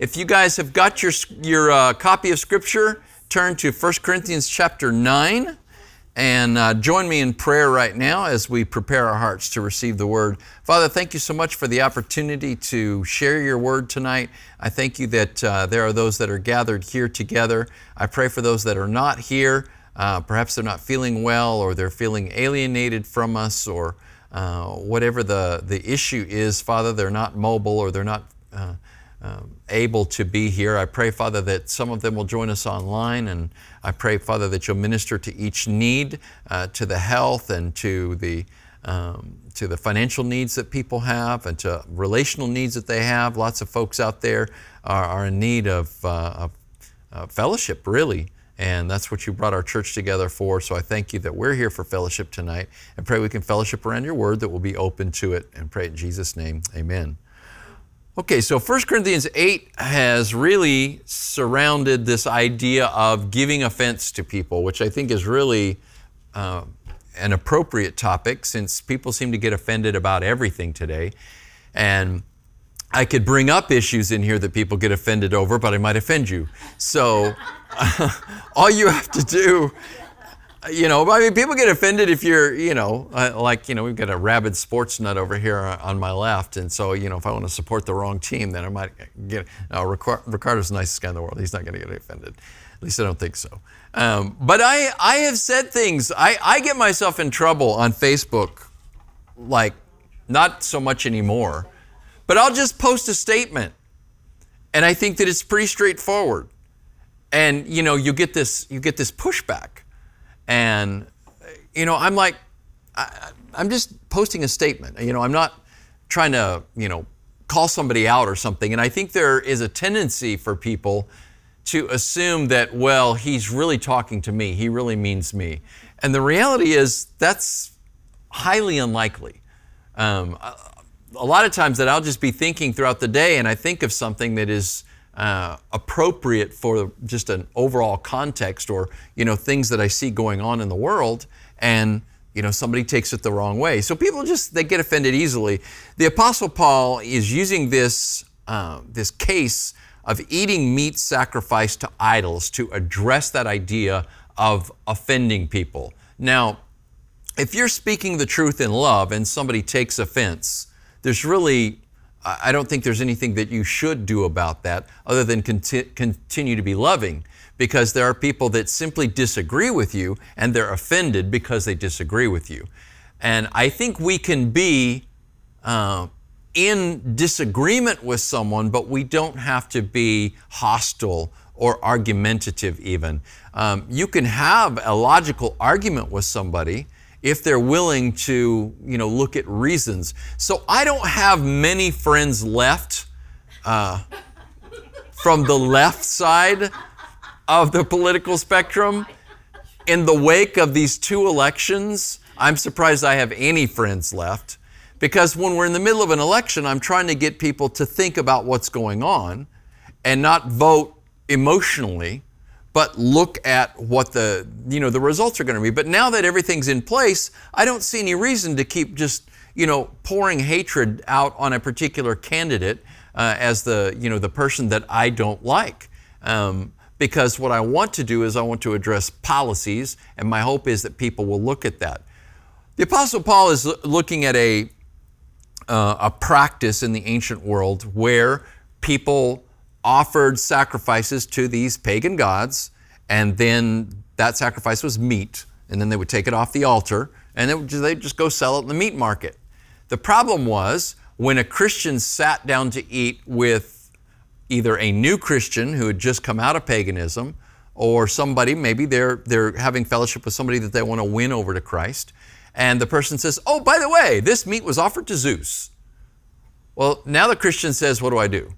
If you guys have got your, your uh, copy of Scripture, turn to 1 Corinthians chapter 9 and uh, join me in prayer right now as we prepare our hearts to receive the word. Father, thank you so much for the opportunity to share your word tonight. I thank you that uh, there are those that are gathered here together. I pray for those that are not here. Uh, perhaps they're not feeling well or they're feeling alienated from us or uh, whatever the, the issue is, Father, they're not mobile or they're not uh, um, able to be here. I pray, Father, that some of them will join us online, and I pray, Father, that you'll minister to each need, uh, to the health and to the um, to the financial needs that people have, and to relational needs that they have. Lots of folks out there are, are in need of, uh, of uh, fellowship, really. And that's what you brought our church together for. So I thank you that we're here for fellowship tonight and pray we can fellowship around your word, that we'll be open to it, and pray in Jesus' name. Amen. Okay, so 1 Corinthians 8 has really surrounded this idea of giving offense to people, which I think is really uh, an appropriate topic since people seem to get offended about everything today. And I could bring up issues in here that people get offended over, but I might offend you. So all you have to do you know, I mean, people get offended if you're, you know, uh, like, you know, we've got a rabid sports nut over here on my left. And so, you know, if I want to support the wrong team, then I might get, uh, Ricardo's the nicest guy in the world. He's not going to get offended. At least I don't think so. Um, but I, I have said things, I, I get myself in trouble on Facebook, like, not so much anymore, but I'll just post a statement. And I think that it's pretty straightforward. And, you know, you get this, you get this pushback. And, you know, I'm like, I, I'm just posting a statement. You know, I'm not trying to, you know, call somebody out or something. And I think there is a tendency for people to assume that, well, he's really talking to me. He really means me. And the reality is that's highly unlikely. Um, a lot of times that I'll just be thinking throughout the day and I think of something that is uh, appropriate for just an overall context or you know things that I see going on in the world and you know somebody takes it the wrong way. So people just they get offended easily. The apostle paul is using this uh, this case of eating meat sacrificed to idols to address that idea of offending people. Now if you're speaking the truth in love and somebody takes offense there's really I don't think there's anything that you should do about that other than conti- continue to be loving because there are people that simply disagree with you and they're offended because they disagree with you. And I think we can be uh, in disagreement with someone, but we don't have to be hostile or argumentative, even. Um, you can have a logical argument with somebody if they're willing to, you know, look at reasons. So I don't have many friends left uh, from the left side of the political spectrum. In the wake of these two elections, I'm surprised I have any friends left because when we're in the middle of an election, I'm trying to get people to think about what's going on and not vote emotionally but look at what the you know the results are going to be. But now that everything's in place i don't see any reason to keep just you know pouring hatred out on a particular candidate uh, as the you know the person that i don't like. Um, because what i want to do is i want to address policies and my hope is that people will look at that. The apostle paul is looking at a uh, a practice in the ancient world where people offered sacrifices to these pagan gods, and then that sacrifice was meat, and then they would take it off the altar, and just, they'd just go sell it in the meat market. The problem was when a Christian sat down to eat with either a new Christian who had just come out of paganism, or somebody, maybe they're, they're having fellowship with somebody that they want to win over to Christ, and the person says, Oh, by the way, this meat was offered to Zeus. Well, now the Christian says, What do I do?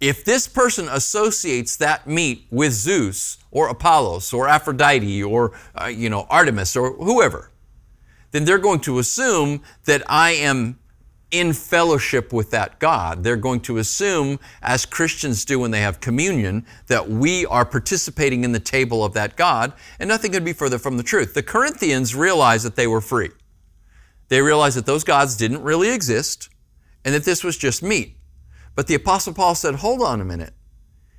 If this person associates that meat with Zeus or Apollos or Aphrodite or uh, you know Artemis or whoever, then they're going to assume that I am in fellowship with that God. They're going to assume, as Christians do when they have communion, that we are participating in the table of that God, and nothing could be further from the truth. The Corinthians realized that they were free. They realized that those gods didn't really exist and that this was just meat. But the Apostle Paul said, hold on a minute.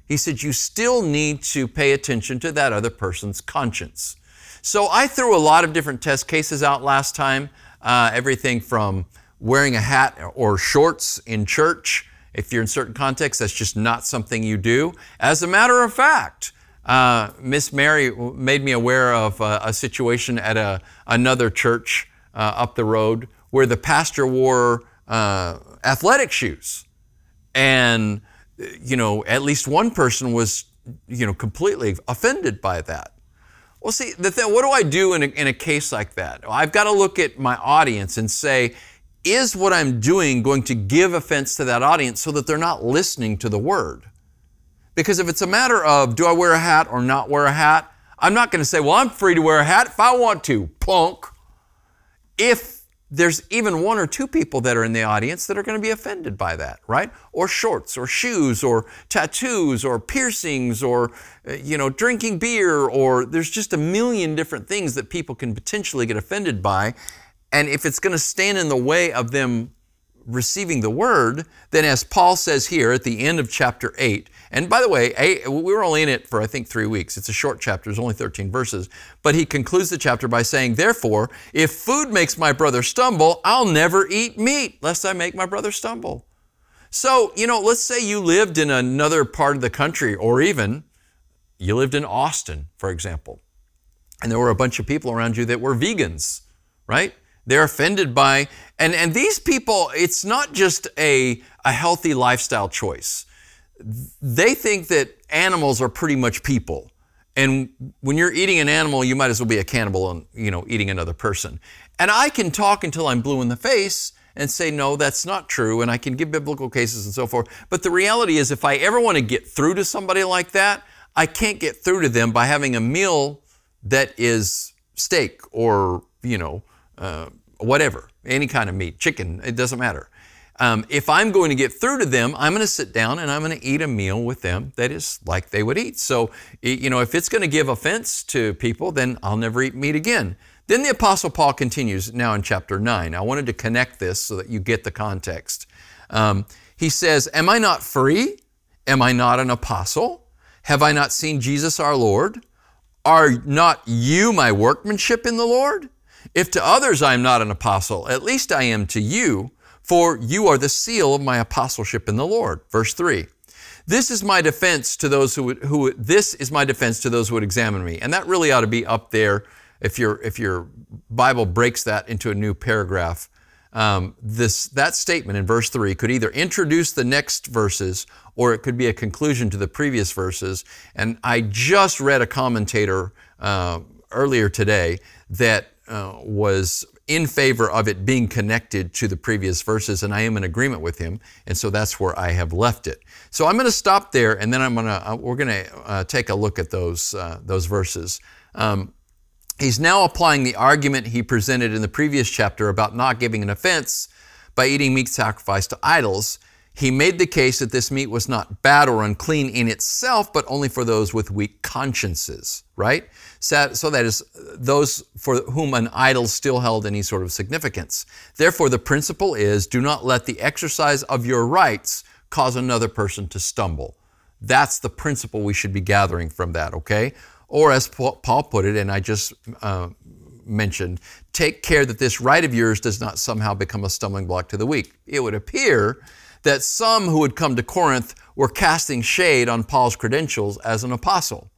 He said, you still need to pay attention to that other person's conscience. So I threw a lot of different test cases out last time, uh, everything from wearing a hat or shorts in church. If you're in certain contexts, that's just not something you do. As a matter of fact, uh, Miss Mary made me aware of uh, a situation at a, another church uh, up the road where the pastor wore uh, athletic shoes. And, you know, at least one person was, you know, completely offended by that. Well, see, the th- what do I do in a, in a case like that? I've got to look at my audience and say, is what I'm doing going to give offense to that audience so that they're not listening to the word? Because if it's a matter of do I wear a hat or not wear a hat, I'm not going to say, well, I'm free to wear a hat if I want to, punk. If there's even one or two people that are in the audience that are going to be offended by that, right? Or shorts, or shoes, or tattoos, or piercings, or, uh, you know, drinking beer, or there's just a million different things that people can potentially get offended by. And if it's going to stand in the way of them receiving the word, then as Paul says here at the end of chapter 8, and by the way, we were only in it for I think three weeks. It's a short chapter, it's only 13 verses. But he concludes the chapter by saying, Therefore, if food makes my brother stumble, I'll never eat meat, lest I make my brother stumble. So, you know, let's say you lived in another part of the country, or even you lived in Austin, for example, and there were a bunch of people around you that were vegans, right? They're offended by, and, and these people, it's not just a, a healthy lifestyle choice. They think that animals are pretty much people. And when you're eating an animal, you might as well be a cannibal and, you know, eating another person. And I can talk until I'm blue in the face and say, no, that's not true. And I can give biblical cases and so forth. But the reality is, if I ever want to get through to somebody like that, I can't get through to them by having a meal that is steak or, you know, uh, whatever, any kind of meat, chicken, it doesn't matter. Um, if I'm going to get through to them, I'm going to sit down and I'm going to eat a meal with them that is like they would eat. So, you know, if it's going to give offense to people, then I'll never eat meat again. Then the Apostle Paul continues now in chapter 9. I wanted to connect this so that you get the context. Um, he says, Am I not free? Am I not an apostle? Have I not seen Jesus our Lord? Are not you my workmanship in the Lord? If to others I am not an apostle, at least I am to you, for you are the seal of my apostleship in the Lord. Verse 3. This is my defense to those who would, who this is my defense to those who would examine me. And that really ought to be up there if your if your Bible breaks that into a new paragraph. Um, this that statement in verse 3 could either introduce the next verses or it could be a conclusion to the previous verses. And I just read a commentator uh, earlier today that uh, was in favor of it being connected to the previous verses, and I am in agreement with him, and so that's where I have left it. So I'm going to stop there, and then I'm going to uh, we're going to uh, take a look at those uh, those verses. Um, he's now applying the argument he presented in the previous chapter about not giving an offense by eating meat sacrificed to idols. He made the case that this meat was not bad or unclean in itself, but only for those with weak consciences, right? So that is those for whom an idol still held any sort of significance. Therefore, the principle is do not let the exercise of your rights cause another person to stumble. That's the principle we should be gathering from that, okay? Or as Paul put it, and I just uh, mentioned, take care that this right of yours does not somehow become a stumbling block to the weak. It would appear that some who had come to Corinth were casting shade on Paul's credentials as an apostle.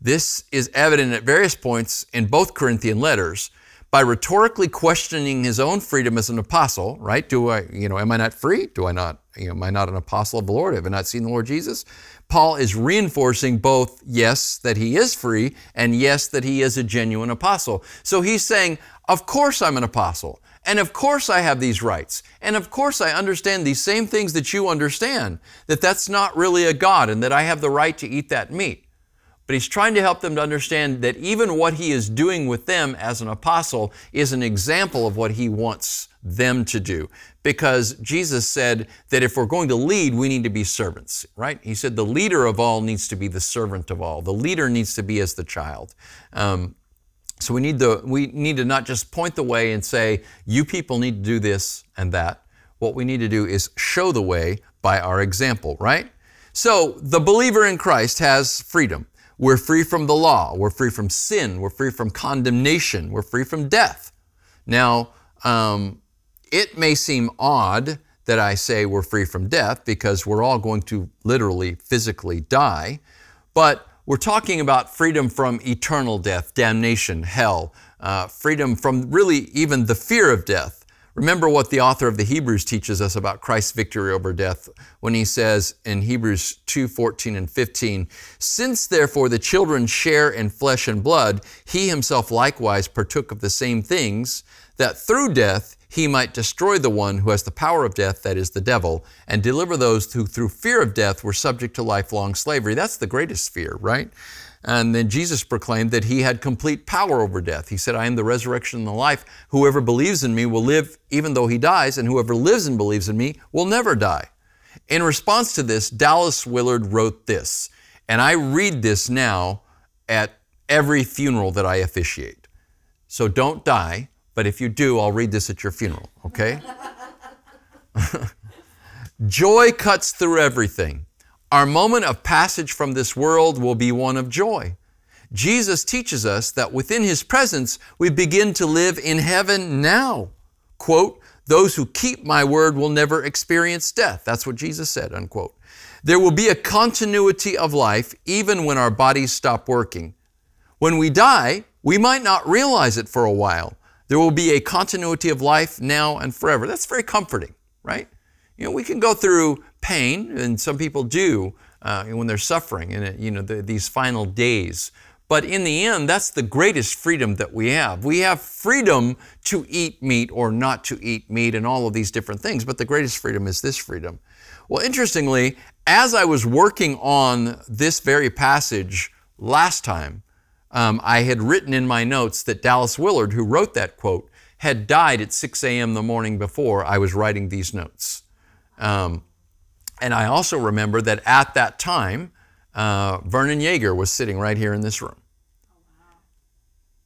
This is evident at various points in both Corinthian letters by rhetorically questioning his own freedom as an apostle, right? Do I, you know, am I not free? Do I not, you know, am I not an apostle of the Lord? Have I not seen the Lord Jesus? Paul is reinforcing both, yes, that he is free, and yes, that he is a genuine apostle. So he's saying, of course I'm an apostle. And of course I have these rights. And of course I understand these same things that you understand, that that's not really a God and that I have the right to eat that meat. But he's trying to help them to understand that even what he is doing with them as an apostle is an example of what he wants them to do. Because Jesus said that if we're going to lead, we need to be servants, right? He said the leader of all needs to be the servant of all. The leader needs to be as the child. Um, so we need, to, we need to not just point the way and say, you people need to do this and that. What we need to do is show the way by our example, right? So the believer in Christ has freedom. We're free from the law. We're free from sin. We're free from condemnation. We're free from death. Now, um, it may seem odd that I say we're free from death because we're all going to literally, physically die, but we're talking about freedom from eternal death, damnation, hell, uh, freedom from really even the fear of death. Remember what the author of the Hebrews teaches us about Christ's victory over death when he says in Hebrews 2 14 and 15, Since therefore the children share in flesh and blood, he himself likewise partook of the same things, that through death he might destroy the one who has the power of death, that is the devil, and deliver those who through fear of death were subject to lifelong slavery. That's the greatest fear, right? And then Jesus proclaimed that he had complete power over death. He said, I am the resurrection and the life. Whoever believes in me will live even though he dies, and whoever lives and believes in me will never die. In response to this, Dallas Willard wrote this, and I read this now at every funeral that I officiate. So don't die, but if you do, I'll read this at your funeral, okay? Joy cuts through everything. Our moment of passage from this world will be one of joy. Jesus teaches us that within His presence we begin to live in heaven now. Quote, those who keep my word will never experience death. That's what Jesus said, unquote. There will be a continuity of life even when our bodies stop working. When we die, we might not realize it for a while. There will be a continuity of life now and forever. That's very comforting, right? You know, we can go through pain, and some people do uh, when they're suffering in you know the, these final days. But in the end, that's the greatest freedom that we have. We have freedom to eat meat or not to eat meat and all of these different things, but the greatest freedom is this freedom. Well, interestingly, as I was working on this very passage last time, um, I had written in my notes that Dallas Willard, who wrote that quote, had died at 6 a.m. the morning before I was writing these notes. Um, and I also remember that at that time, uh, Vernon Yeager was sitting right here in this room.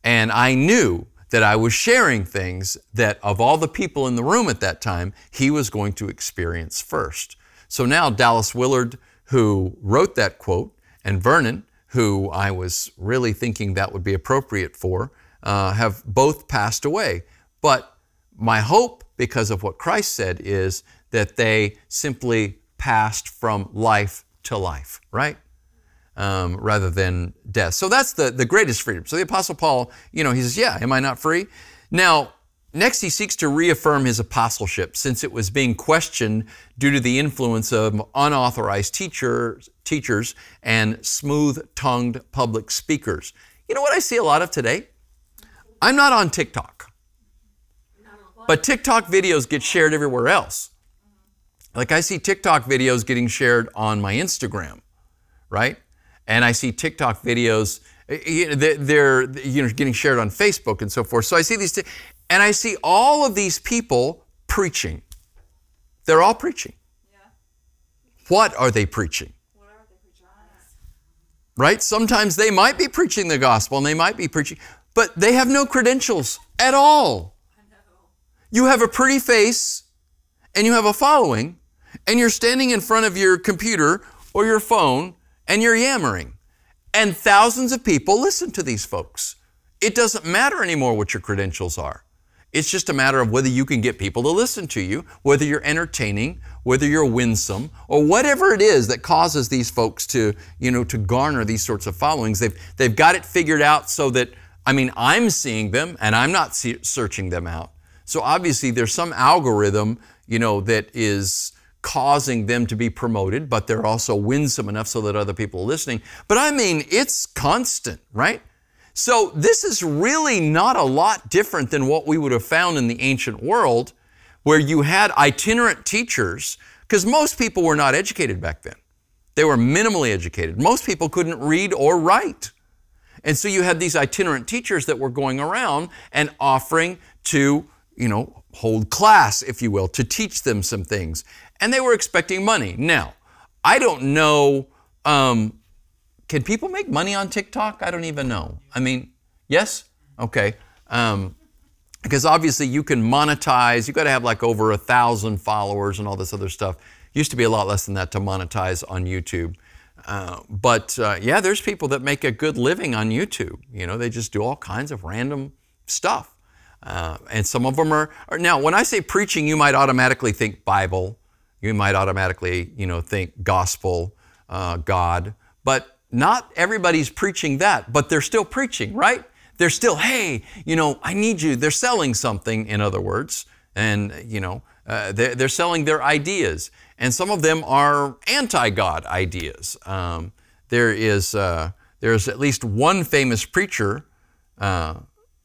And I knew that I was sharing things that, of all the people in the room at that time, he was going to experience first. So now, Dallas Willard, who wrote that quote, and Vernon, who I was really thinking that would be appropriate for, uh, have both passed away. But my hope, because of what Christ said, is that they simply passed from life to life, right? Um, rather than death. So that's the, the greatest freedom. So the Apostle Paul, you know, he says, Yeah, am I not free? Now, next he seeks to reaffirm his apostleship since it was being questioned due to the influence of unauthorized teachers, teachers and smooth tongued public speakers. You know what I see a lot of today? I'm not on TikTok, but TikTok videos get shared everywhere else. Like I see TikTok videos getting shared on my Instagram, right? And I see TikTok videos, eh, eh, they're you know getting shared on Facebook and so forth. So I see these, and I see all of these people preaching. They're all preaching. Yeah. What are they preaching? What are they preaching? Right? Sometimes they might be preaching the gospel and they might be preaching, but they have no credentials at all. You have a pretty face and you have a following, and you're standing in front of your computer or your phone and you're yammering. And thousands of people listen to these folks. It doesn't matter anymore what your credentials are. It's just a matter of whether you can get people to listen to you, whether you're entertaining, whether you're winsome, or whatever it is that causes these folks to, you know, to garner these sorts of followings. They've, they've got it figured out so that, I mean, I'm seeing them and I'm not see- searching them out. So obviously there's some algorithm, you know, that is causing them to be promoted, but they're also winsome enough so that other people are listening. But I mean, it's constant, right? So this is really not a lot different than what we would have found in the ancient world, where you had itinerant teachers, because most people were not educated back then. They were minimally educated. Most people couldn't read or write. And so you had these itinerant teachers that were going around and offering to, you know, hold class, if you will, to teach them some things and they were expecting money. Now, I don't know. Um, can people make money on TikTok? I don't even know. I mean, yes? Okay. Um, because obviously you can monetize, you got to have like over a thousand followers and all this other stuff. Used to be a lot less than that to monetize on YouTube. Uh, but uh, yeah, there's people that make a good living on YouTube. You know, they just do all kinds of random stuff. Uh, and some of them are, are, now when I say preaching, you might automatically think Bible. You might automatically, you know, think gospel, uh, God. But not everybody's preaching that, but they're still preaching, right? They're still, hey, you know, I need you. They're selling something, in other words, and, you know, uh, they're, they're, selling their ideas. And some of them are anti God ideas. Um, there is uh, there's at least one famous preacher uh,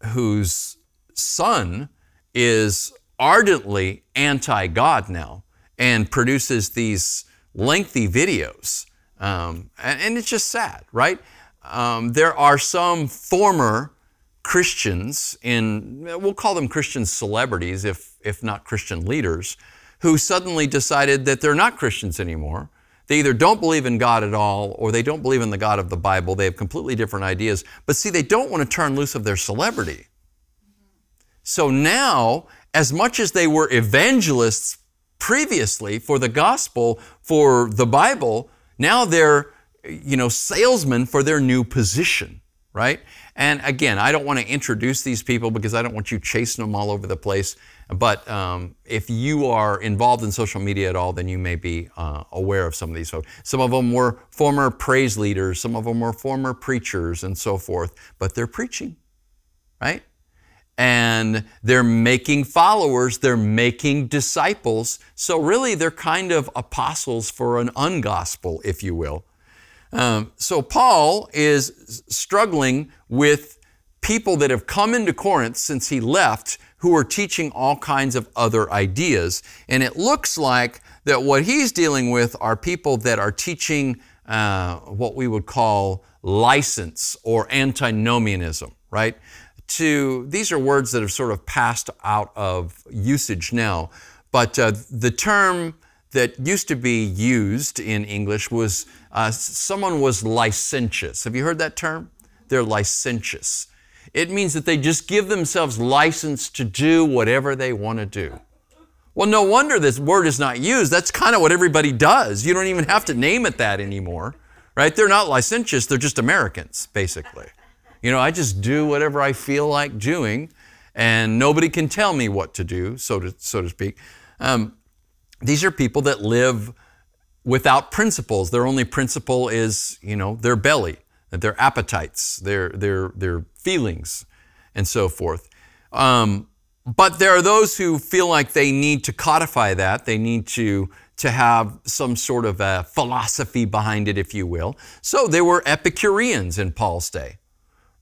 whose son is ardently anti God now and produces these lengthy videos. Um, and, and, it's just sad, right? Um, there are some former Christians in, we'll call them Christian celebrities, if, if not Christian leaders, who suddenly decided that they're not Christians anymore. They either don't believe in God at all or they don't believe in the God of the Bible. They have completely different ideas. But see, they don't want to turn loose of their celebrity. So now, as much as they were evangelists previously for the gospel, for the Bible, now they're, you know, salesmen for their new position, right? And again, I don't want to introduce these people because I don't want you chasing them all over the place. But um, if you are involved in social media at all, then you may be uh, aware of some of these folks. Some of them were former praise leaders, some of them were former preachers, and so forth. But they're preaching, right? And they're making followers, they're making disciples. So, really, they're kind of apostles for an ungospel, if you will. Um, so Paul is struggling with people that have come into Corinth since he left who are teaching all kinds of other ideas. And it looks like that what he's dealing with are people that are teaching uh, what we would call license or antinomianism, right? To these are words that have sort of passed out of usage now, but uh, the term that used to be used in English was uh, someone was licentious. Have you heard that term? They're licentious. It means that they just give themselves license to do whatever they want to do. Well, no wonder this word is not used. That's kind of what everybody does. You don't even have to name it that anymore, right? They're not licentious, they're just Americans, basically. You know, I just do whatever I feel like doing, and nobody can tell me what to do, so to, so to speak. Um, these are people that live without principles. Their only principle is, you know, their belly, their appetites, their, their, their feelings, and so forth. Um, but there are those who feel like they need to codify that. They need to, to have some sort of a philosophy behind it, if you will. So they were Epicureans in Paul's day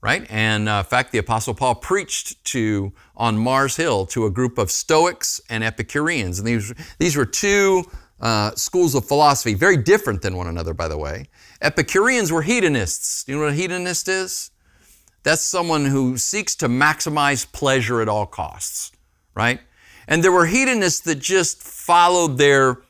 right? And uh, in fact, the Apostle Paul preached to on Mars Hill to a group of Stoics and Epicureans, and these these were two uh, schools of philosophy, very different than one another, by the way. Epicureans were hedonists. Do you know what a hedonist is? That's someone who seeks to maximize pleasure at all costs, right? And there were hedonists that just followed their,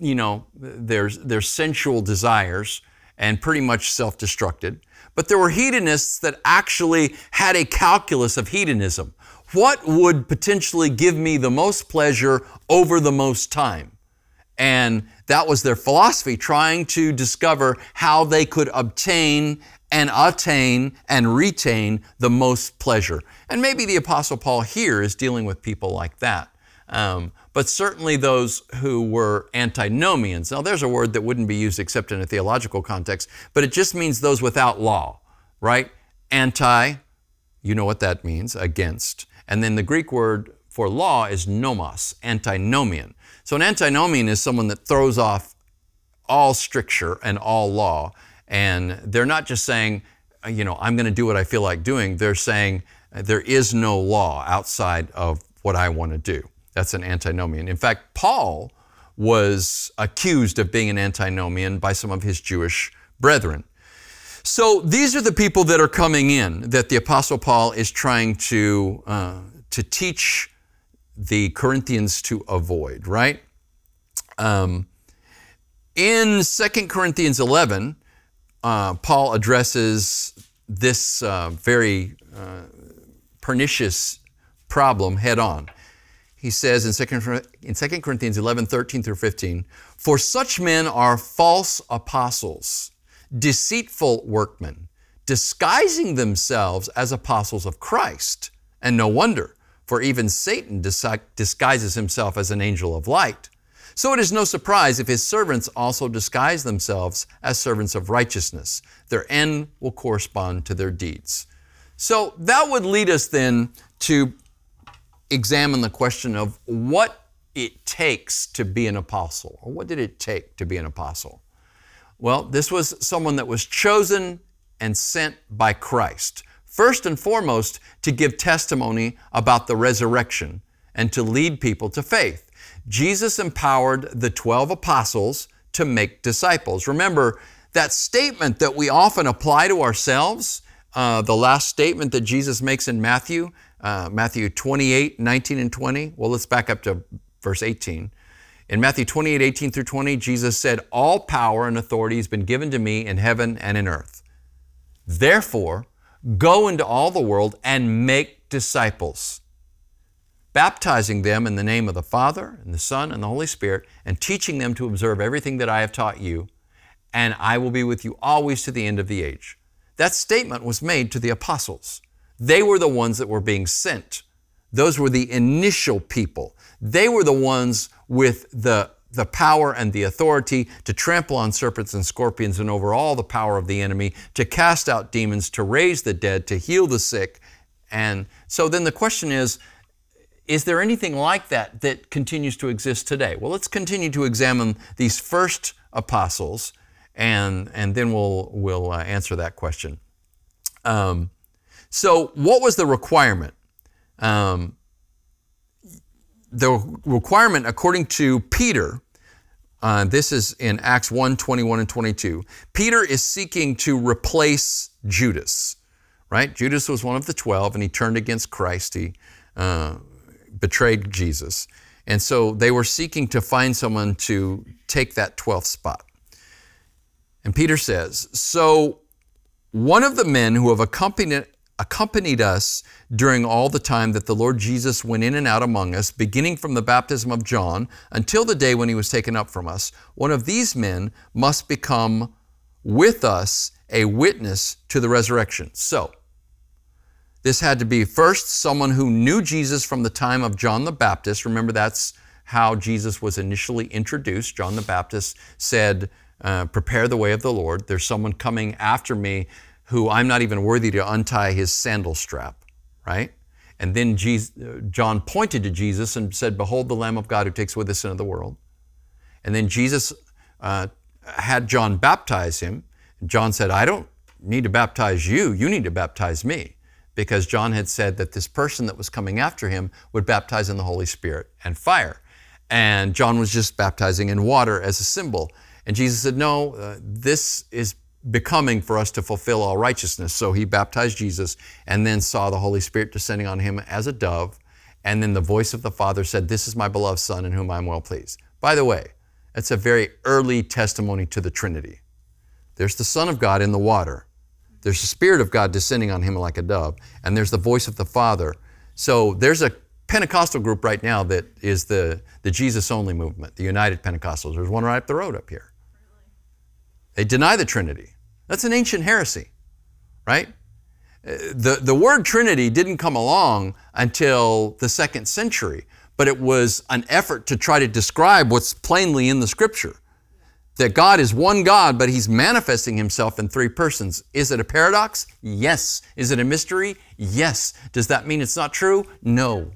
you know, their, their sensual desires and pretty much self-destructed. But there were hedonists that actually had a calculus of hedonism. What would potentially give me the most pleasure over the most time? And that was their philosophy, trying to discover how they could obtain and attain and retain the most pleasure. And maybe the Apostle Paul here is dealing with people like that. Um, but certainly those who were antinomians. Now, there's a word that wouldn't be used except in a theological context, but it just means those without law, right? Anti, you know what that means, against. And then the Greek word for law is nomos, antinomian. So an antinomian is someone that throws off all stricture and all law. And they're not just saying, you know, I'm going to do what I feel like doing. They're saying there is no law outside of what I want to do. That's an antinomian. In fact, Paul was accused of being an antinomian by some of his Jewish brethren. So these are the people that are coming in that the Apostle Paul is trying to, uh, to teach the Corinthians to avoid, right? Um, in 2 Corinthians 11, uh, Paul addresses this uh, very uh, pernicious problem head on. He says in 2, in 2 Corinthians 11, 13 through 15, For such men are false apostles, deceitful workmen, disguising themselves as apostles of Christ. And no wonder, for even Satan disguises himself as an angel of light. So it is no surprise if his servants also disguise themselves as servants of righteousness. Their end will correspond to their deeds. So that would lead us then to examine the question of what it takes to be an apostle, or what did it take to be an apostle? Well, this was someone that was chosen and sent by Christ. First and foremost, to give testimony about the resurrection and to lead people to faith. Jesus empowered the 12 apostles to make disciples. Remember, that statement that we often apply to ourselves, uh, the last statement that Jesus makes in Matthew, uh, Matthew 28, 19 and 20. Well, let's back up to verse 18. In Matthew 28, 18 through 20, Jesus said, All power and authority has been given to me in heaven and in earth. Therefore, go into all the world and make disciples baptizing them in the name of the Father and the Son and the Holy Spirit, and teaching them to observe everything that I have taught you, and I will be with you always to the end of the age. That statement was made to the apostles. They were the ones that were being sent. Those were the initial people. They were the ones with the, the power and the authority to trample on serpents and scorpions and over all the power of the enemy, to cast out demons, to raise the dead, to heal the sick. And so then the question is, is there anything like that that continues to exist today? Well, let's continue to examine these first apostles, and, and then we'll, we'll uh, answer that question. Um, so, what was the requirement? Um, the requirement, according to Peter, uh, this is in Acts 1 21 and 22. Peter is seeking to replace Judas, right? Judas was one of the 12 and he turned against Christ. He uh, betrayed Jesus. And so they were seeking to find someone to take that 12th spot. And Peter says, So one of the men who have accompanied, accompanied us during all the time that the Lord Jesus went in and out among us, beginning from the baptism of John until the day when he was taken up from us, one of these men must become with us a witness to the resurrection. So, this had to be first someone who knew Jesus from the time of John the Baptist. Remember, that's how Jesus was initially introduced. John the Baptist said, uh, Prepare the way of the Lord. There's someone coming after me who I'm not even worthy to untie his sandal strap, right? And then Jesus, John pointed to Jesus and said, Behold the Lamb of God who takes away the sin of the world. And then Jesus uh, had John baptize him. John said, I don't need to baptize you, you need to baptize me because John had said that this person that was coming after him would baptize in the Holy Spirit and fire. And John was just baptizing in water as a symbol. And Jesus said, No, uh, this is becoming for us to fulfill all righteousness. So he baptized Jesus and then saw the Holy Spirit descending on him as a dove. And then the voice of the Father said, This is my beloved Son in whom I'm well pleased. By the way, it's a very early testimony to the Trinity. There's the Son of God in the water. There's the Spirit of God descending on him like a dove, and there's the voice of the Father. So there's a Pentecostal group right now that is the, the Jesus only movement, the United Pentecostals. There's one right up the road up here. They deny the Trinity. That's an ancient heresy, right? The, the word Trinity didn't come along until the second century, but it was an effort to try to describe what's plainly in the Scripture that God is one God, but He's manifesting Himself in three persons. Is it a paradox? Yes. Is it a mystery? Yes. Does that mean it's not true? No.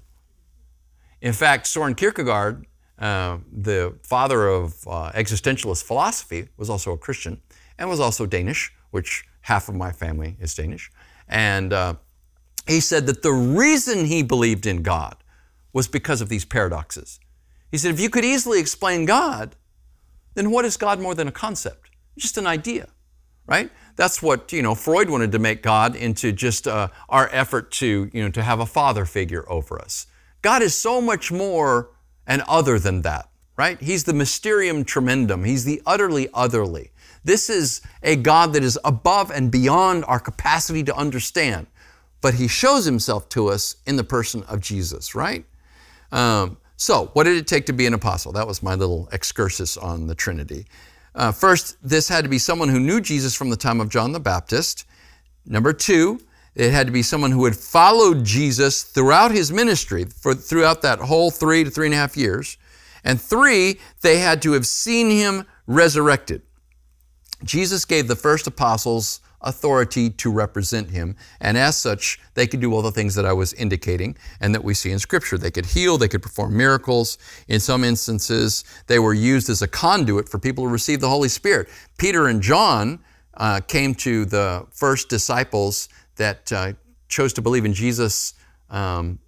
In fact, Soren Kierkegaard, uh, the father of uh, existentialist philosophy, was also a Christian and was also Danish, which half of my family is Danish. And uh, he said that the reason he believed in God was because of these paradoxes. He said, if you could easily explain God, then what is God more than a concept? Just an idea, right? That's what you know. Freud wanted to make God into just uh, our effort to you know to have a father figure over us. God is so much more and other than that, right? He's the mysterium tremendum. He's the utterly otherly. This is a God that is above and beyond our capacity to understand, but He shows Himself to us in the person of Jesus, right? Um, so, what did it take to be an apostle? That was my little excursus on the Trinity. Uh, first, this had to be someone who knew Jesus from the time of John the Baptist. Number two, it had to be someone who had followed Jesus throughout his ministry, for throughout that whole three to three and a half years. And three, they had to have seen him resurrected. Jesus gave the first apostles authority to represent him, and as such, they could do all the things that I was indicating and that we see in Scripture. They could heal, they could perform miracles. In some instances, they were used as a conduit for people to receive the Holy Spirit. Peter and John uh, came to the first disciples that uh, chose to believe in Jesus um,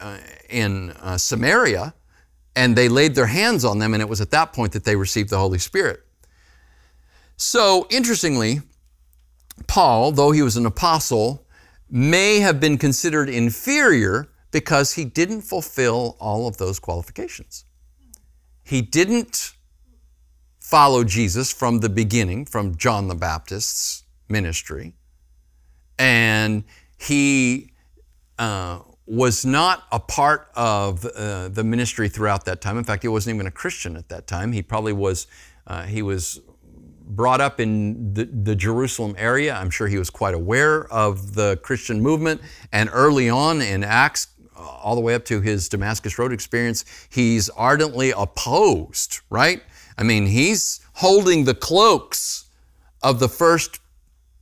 uh, in uh, Samaria, and they laid their hands on them, and it was at that point that they received the Holy Spirit. So, interestingly, Paul, though he was an apostle, may have been considered inferior because he didn't fulfill all of those qualifications. He didn't follow Jesus from the beginning, from John the Baptist's ministry, and he uh, was not a part of uh, the ministry throughout that time. In fact, he wasn't even a Christian at that time. He probably was. Uh, he was brought up in the, the, Jerusalem area. I'm sure he was quite aware of the Christian movement. And early on in Acts, uh, all the way up to his Damascus Road experience, he's ardently opposed, right? I mean, he's holding the cloaks of the first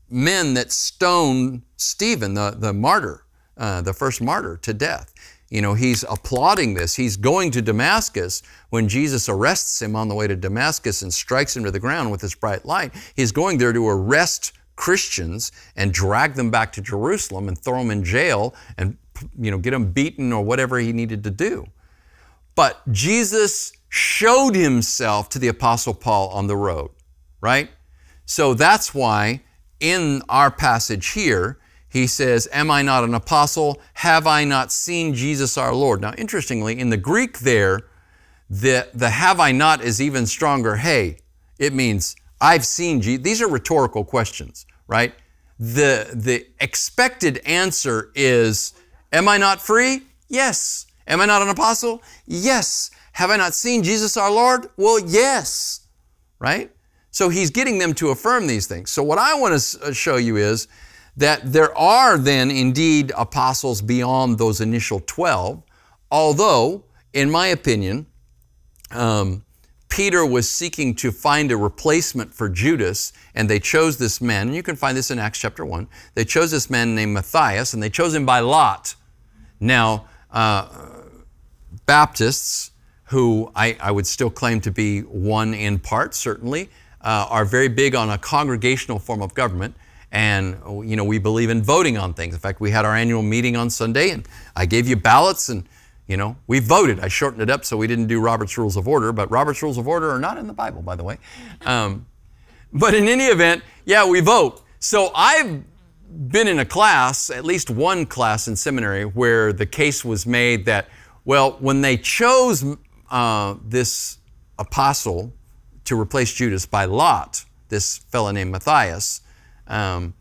men that stoned Stephen, the, the martyr, uh, the first martyr, to death. You know, he's applauding this. He's going to Damascus when Jesus arrests him on the way to Damascus and strikes him to the ground with his bright light. He's going there to arrest Christians and drag them back to Jerusalem and throw them in jail and, you know, get them beaten or whatever he needed to do. But Jesus showed himself to the Apostle Paul on the road, right? So that's why in our passage here, he says, Am I not an apostle? Have I not seen Jesus our Lord? Now, interestingly, in the Greek there, the, the have I not is even stronger. Hey, it means I've seen Jesus. These are rhetorical questions, right? The, the expected answer is, Am I not free? Yes. Am I not an apostle? Yes. Have I not seen Jesus our Lord? Well, yes. Right? So he's getting them to affirm these things. So what I want to uh, show you is that there are then indeed apostles beyond those initial 12, although, in my opinion, um, Peter was seeking to find a replacement for Judas, and they chose this man. And you can find this in Acts chapter 1. They chose this man named Matthias, and they chose him by lot. Now, uh, Baptists, who I, I, would still claim to be one in part, certainly, uh, are very big on a congregational form of government. And, you know, we believe in voting on things. In fact, we had our annual meeting on Sunday and I gave you ballots and, you know, we voted. I shortened it up so we didn't do Robert's Rules of Order, but Robert's Rules of Order are not in the Bible, by the way. Um, but in any event, yeah, we vote. So I've been in a class, at least one class in seminary, where the case was made that, well, when they chose uh, this apostle to replace Judas by Lot, this fellow named Matthias, um,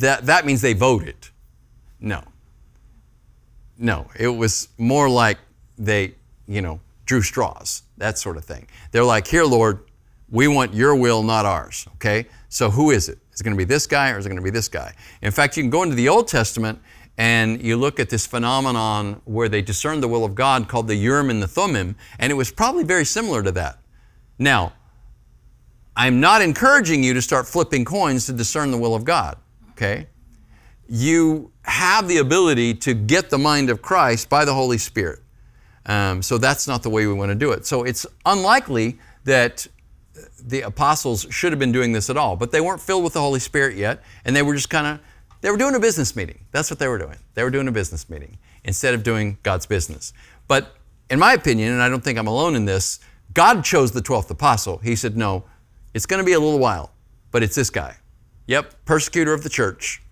that, that means they voted. No. No, it was more like they, you know, drew straws, that sort of thing. They're like, here, Lord, we want your will, not ours. Okay? So who is it? Is it going to be this guy or is it going to be this guy? In fact, you can go into the Old Testament and you look at this phenomenon where they discerned the will of God called the Urim and the Thummim, and it was probably very similar to that. Now, I'm not encouraging you to start flipping coins to discern the will of God, okay? You have the ability to get the mind of Christ by the Holy Spirit. Um, so that's not the way we want to do it. So it's unlikely that the apostles should have been doing this at all, but they weren't filled with the Holy Spirit yet, and they were just kind of, they were doing a business meeting. That's what they were doing. They were doing a business meeting instead of doing God's business. But in my opinion, and I don't think I'm alone in this, God chose the 12th apostle. He said, no, it's going to be a little while, but it's this guy. Yep, persecutor of the church,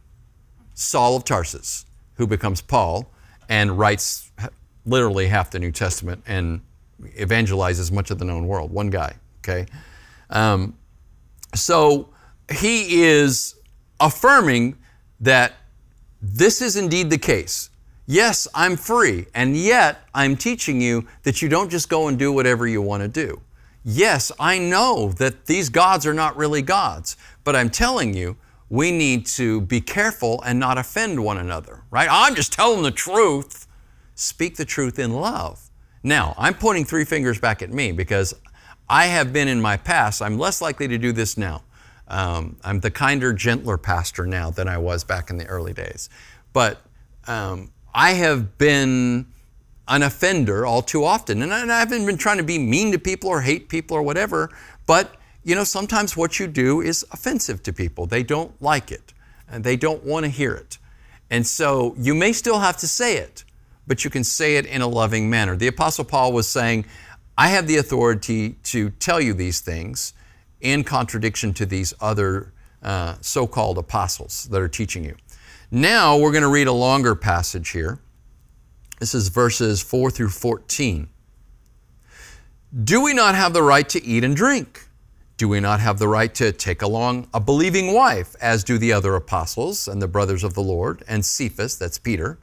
Saul of Tarsus, who becomes Paul and writes literally half the New Testament and evangelizes much of the known world. One guy, okay? Um, so he is affirming that this is indeed the case. Yes, I'm free, and yet I'm teaching you that you don't just go and do whatever you want to do. Yes, I know that these gods are not really gods, but I'm telling you, we need to be careful and not offend one another, right? I'm just telling the truth. Speak the truth in love. Now, I'm pointing three fingers back at me because I have been in my past, I'm less likely to do this now. Um, I'm the kinder, gentler pastor now than I was back in the early days. But um, I have been an offender all too often. And I haven't been trying to be mean to people or hate people or whatever, but you know, sometimes what you do is offensive to people. They don't like it and they don't want to hear it. And so you may still have to say it, but you can say it in a loving manner. The Apostle Paul was saying, I have the authority to tell you these things in contradiction to these other uh, so called apostles that are teaching you. Now we're going to read a longer passage here. This is verses 4 through 14. Do we not have the right to eat and drink? Do we not have the right to take along a believing wife, as do the other apostles and the brothers of the Lord, and Cephas, that's Peter?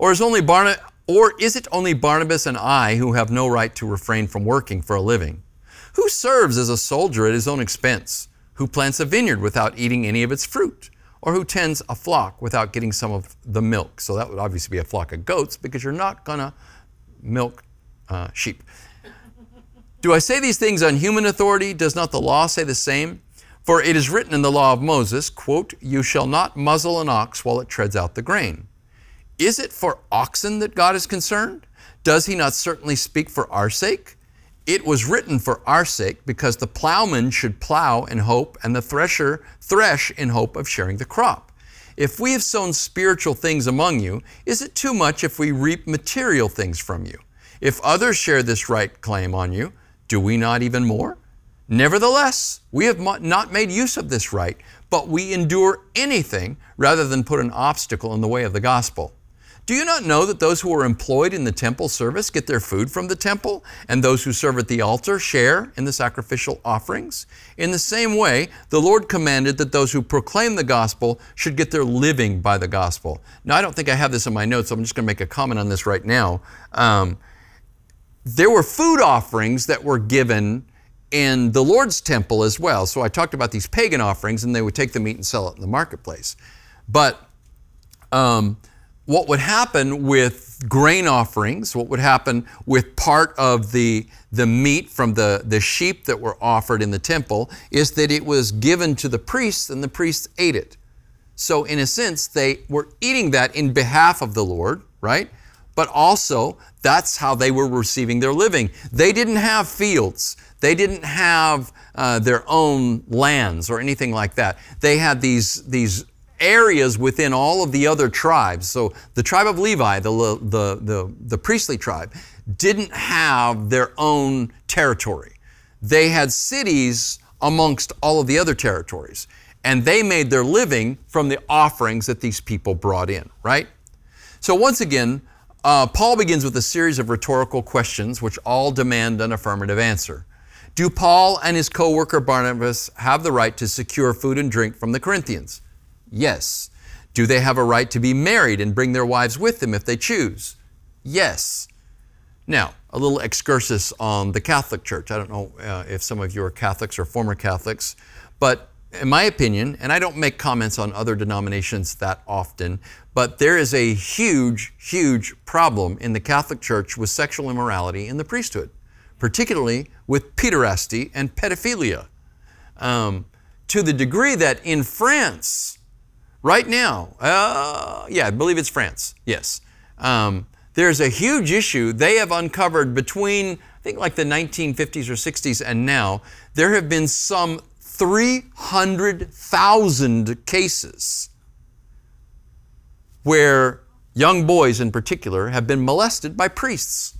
Or is, only Barna- or is it only Barnabas and I who have no right to refrain from working for a living? Who serves as a soldier at his own expense? Who plants a vineyard without eating any of its fruit? Or who tends a flock without getting some of the milk. So that would obviously be a flock of goats because you're not going to milk uh, sheep. Do I say these things on human authority? Does not the law say the same? For it is written in the law of Moses, quote, You shall not muzzle an ox while it treads out the grain. Is it for oxen that God is concerned? Does he not certainly speak for our sake? It was written for our sake because the plowman should plow in hope and the thresher thresh in hope of sharing the crop. If we have sown spiritual things among you, is it too much if we reap material things from you? If others share this right claim on you, do we not even more? Nevertheless, we have not made use of this right, but we endure anything rather than put an obstacle in the way of the gospel. Do you not know that those who are employed in the temple service get their food from the temple, and those who serve at the altar share in the sacrificial offerings? In the same way, the Lord commanded that those who proclaim the gospel should get their living by the gospel. Now, I don't think I have this in my notes, so I'm just going to make a comment on this right now. Um, there were food offerings that were given in the Lord's temple as well. So I talked about these pagan offerings, and they would take the meat and sell it in the marketplace. But um, what would happen with grain offerings, what would happen with part of the, the meat from the, the sheep that were offered in the temple, is that it was given to the priests and the priests ate it. So, in a sense, they were eating that in behalf of the Lord, right? But also, that's how they were receiving their living. They didn't have fields. They didn't have uh, their own lands or anything like that. They had these, these areas within all of the other tribes. So the tribe of Levi, the, the, the, the, priestly tribe, didn't have their own territory. They had cities amongst all of the other territories. And they made their living from the offerings that these people brought in, right? So once again, uh, Paul begins with a series of rhetorical questions which all demand an affirmative answer. Do Paul and his co worker Barnabas have the right to secure food and drink from the Corinthians? Yes. Do they have a right to be married and bring their wives with them if they choose? Yes. Now, a little excursus on the Catholic Church. I don't know uh, if some of you are Catholics or former Catholics, but in my opinion, and I don't make comments on other denominations that often, but there is a huge, huge problem in the Catholic Church with sexual immorality in the priesthood, particularly with pederasty and pedophilia. Um, to the degree that in France, right now, uh, yeah, I believe it's France, yes. Um, there's a huge issue they have uncovered between, I think, like the 1950s or 60s and now. There have been some 300,000 cases where young boys in particular have been molested by priests.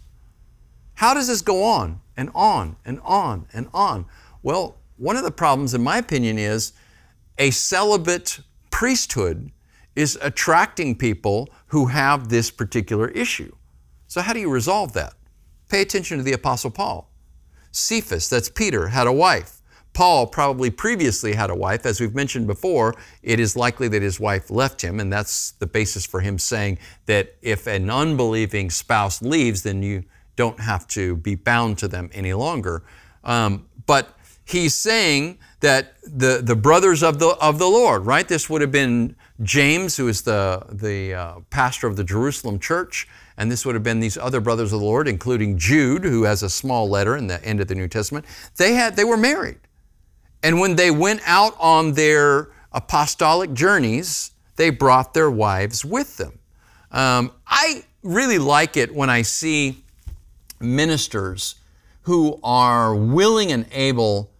How does this go on and on and on and on? Well, one of the problems, in my opinion, is a celibate priesthood is attracting people who have this particular issue. So, how do you resolve that? Pay attention to the Apostle Paul. Cephas, that's Peter, had a wife. Paul probably previously had a wife. As we've mentioned before, it is likely that his wife left him, and that's the basis for him saying that if an unbelieving spouse leaves, then you don't have to be bound to them any longer. Um, but he's saying that the, the brothers of the, of the Lord, right? This would have been James, who is the, the uh, pastor of the Jerusalem church, and this would have been these other brothers of the Lord, including Jude, who has a small letter in the end of the New Testament. They, had, they were married. And when they went out on their apostolic journeys, they brought their wives with them. Um, I really like it when I see ministers who are willing and able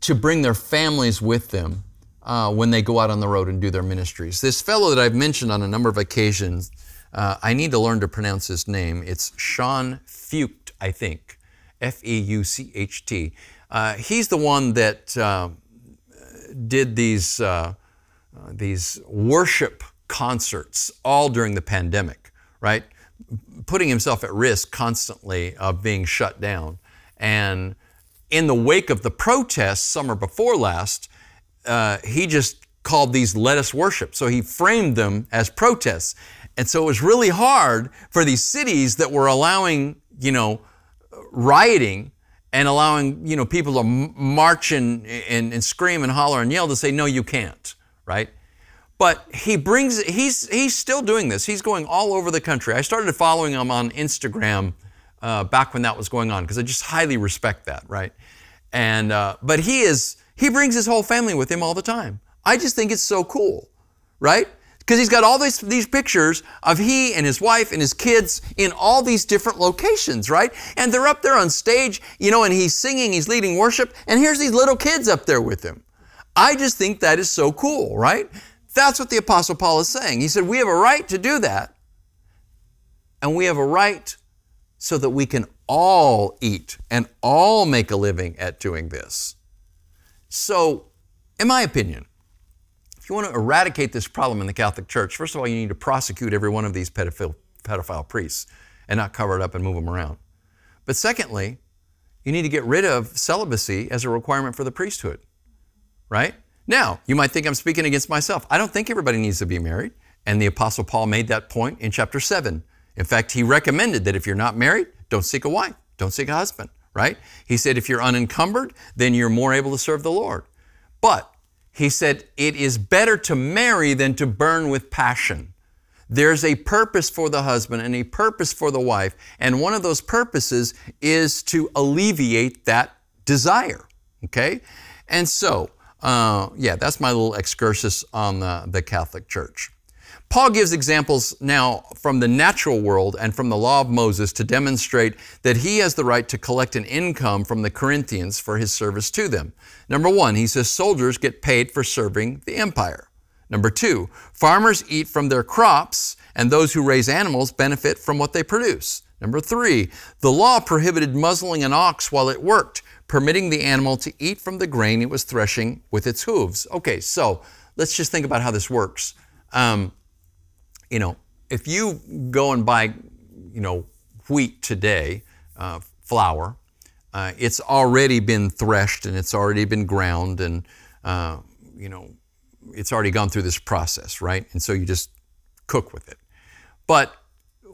to bring their families with them uh, when they go out on the road and do their ministries. This fellow that I've mentioned on a number of occasions, uh, I need to learn to pronounce his name. It's Sean Feucht, I think, F E U C H T. Uh, he's the one that uh, did these, uh, these worship concerts all during the pandemic, right? Putting himself at risk constantly of being shut down. And in the wake of the protests summer before last, uh, he just called these let us worship. So he framed them as protests. And so it was really hard for these cities that were allowing, you know, rioting and allowing, you know, people to march and, and, and scream and holler and yell to say, no, you can't, right? But he brings, he's, he's still doing this. He's going all over the country. I started following him on Instagram uh, back when that was going on because I just highly respect that, right? And uh, but he is he brings his whole family with him all the time. I just think it's so cool, right? Because he's got all these, these pictures of he and his wife and his kids in all these different locations, right? And they're up there on stage, you know, and he's singing, he's leading worship, and here's these little kids up there with him. I just think that is so cool, right? That's what the Apostle Paul is saying. He said, We have a right to do that, and we have a right so that we can all eat and all make a living at doing this. So, in my opinion, if you want to eradicate this problem in the Catholic Church, first of all, you need to prosecute every one of these pedophile, pedophile priests and not cover it up and move them around. But secondly, you need to get rid of celibacy as a requirement for the priesthood, right? Now, you might think I'm speaking against myself. I don't think everybody needs to be married. And the Apostle Paul made that point in chapter 7 in fact, he recommended that if you're not married, don't seek a wife, don't seek a husband, right? He said if you're unencumbered, then you're more able to serve the Lord. But he said it is better to marry than to burn with passion. There's a purpose for the husband and a purpose for the wife, and one of those purposes is to alleviate that desire, okay? And so, uh, yeah, that's my little excursus on the, the Catholic Church. Paul gives examples now from the natural world and from the law of Moses to demonstrate that he has the right to collect an income from the Corinthians for his service to them. Number one, he says soldiers get paid for serving the empire. Number two, farmers eat from their crops and those who raise animals benefit from what they produce. Number three, the law prohibited muzzling an ox while it worked, permitting the animal to eat from the grain it was threshing with its hooves. Okay, so let's just think about how this works. Um, you know, if you go and buy, you know, wheat today, uh, flour, uh, it's already been threshed and it's already been ground and, uh, you know, it's already gone through this process, right? And so you just cook with it. But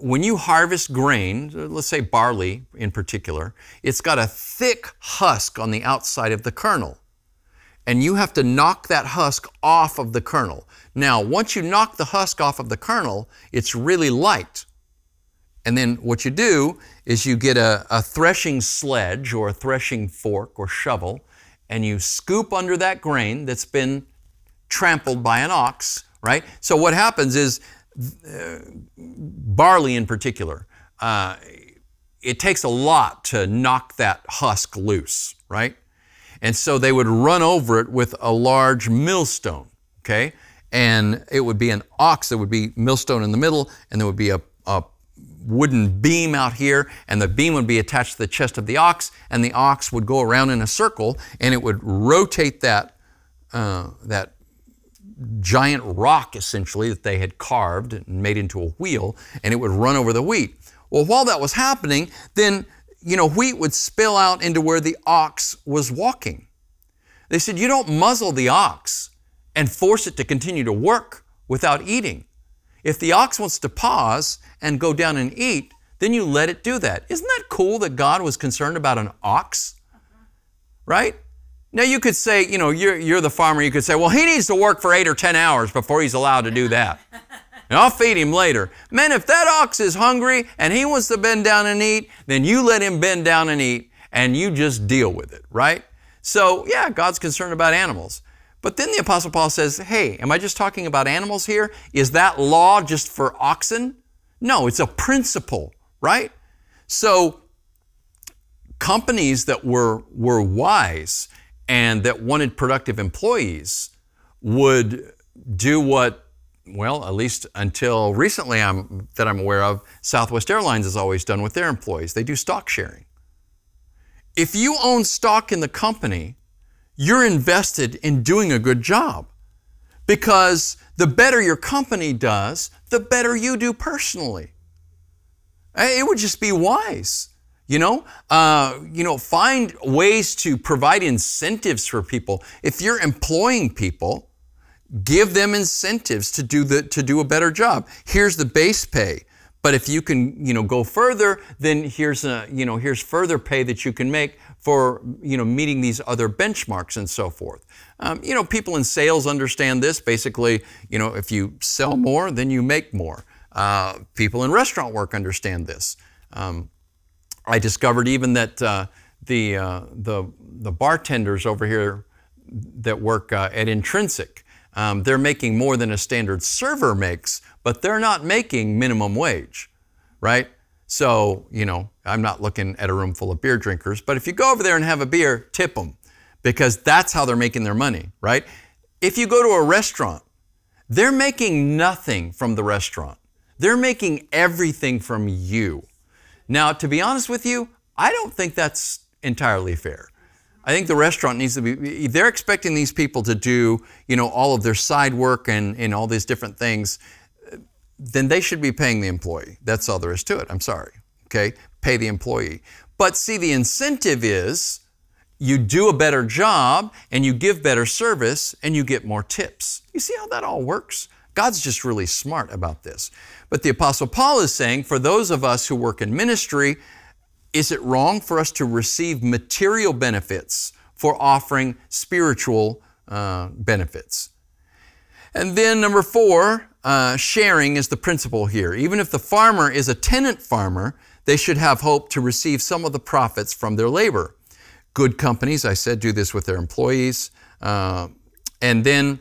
when you harvest grain, let's say barley in particular, it's got a thick husk on the outside of the kernel and you have to knock that husk off of the kernel. Now, once you knock the husk off of the kernel, it's really light. And then what you do is you get a, a, threshing sledge or a threshing fork or shovel, and you scoop under that grain that's been trampled by an ox, right? So what happens is, uh, barley in particular, uh, it takes a lot to knock that husk loose, right? And so they would run over it with a large millstone, okay? And it would be an ox, there would be millstone in the middle, and there would be a, a wooden beam out here, and the beam would be attached to the chest of the ox, and the ox would go around in a circle, and it would rotate that, uh, that giant rock essentially that they had carved and made into a wheel, and it would run over the wheat. Well, while that was happening, then you know, wheat would spill out into where the ox was walking. They said, You don't muzzle the ox and force it to continue to work without eating. If the ox wants to pause and go down and eat, then you let it do that. Isn't that cool that God was concerned about an ox? Right? Now you could say, you know, you're, you're the farmer, you could say, well, he needs to work for eight or 10 hours before he's allowed to do that. And I'll feed him later. Man, if that ox is hungry and he wants to bend down and eat, then you let him bend down and eat and you just deal with it, right? So, yeah, God's concerned about animals. But then the Apostle Paul says, hey, am I just talking about animals here? Is that law just for oxen? No, it's a principle, right? So, companies that were, were wise and that wanted productive employees would do what, well, at least until recently I'm, that I'm aware of, Southwest Airlines has always done with their employees. They do stock sharing. If you own stock in the company, you're invested in doing a good job because the better your company does, the better you do personally. It would just be wise you know, uh, you know, find ways to provide incentives for people. If you're employing people, give them incentives to do the to do a better job. Here's the base pay. But if you can, you know, go further, then here's a, you know, here's further pay that you can make for, you know, meeting these other benchmarks and so forth. Um, you know, people in sales understand this. Basically, you know, if you sell more, then you make more. Uh, people in restaurant work understand this. Um, I discovered even that uh, the, uh, the, the bartenders over here that work uh, at Intrinsic, um, they're making more than a standard server makes, but they're not making minimum wage, right? So, you know, I'm not looking at a room full of beer drinkers, but if you go over there and have a beer, tip them because that's how they're making their money, right? If you go to a restaurant, they're making nothing from the restaurant. They're making everything from you. Now, to be honest with you, I don't think that's entirely fair. I think the restaurant needs to be, they're expecting these people to do, you know, all of their side work and, and all these different things, then they should be paying the employee. That's all there is to it. I'm sorry. Okay? Pay the employee. But see, the incentive is you do a better job and you give better service and you get more tips. You see how that all works? God's just really smart about this. But the Apostle Paul is saying for those of us who work in ministry, is it wrong for us to receive material benefits for offering spiritual uh, benefits? And then number four, uh, sharing is the principle here. Even if the farmer is a tenant farmer, they should have hope to receive some of the profits from their labor. Good companies, I said, do this with their employees. Uh, and then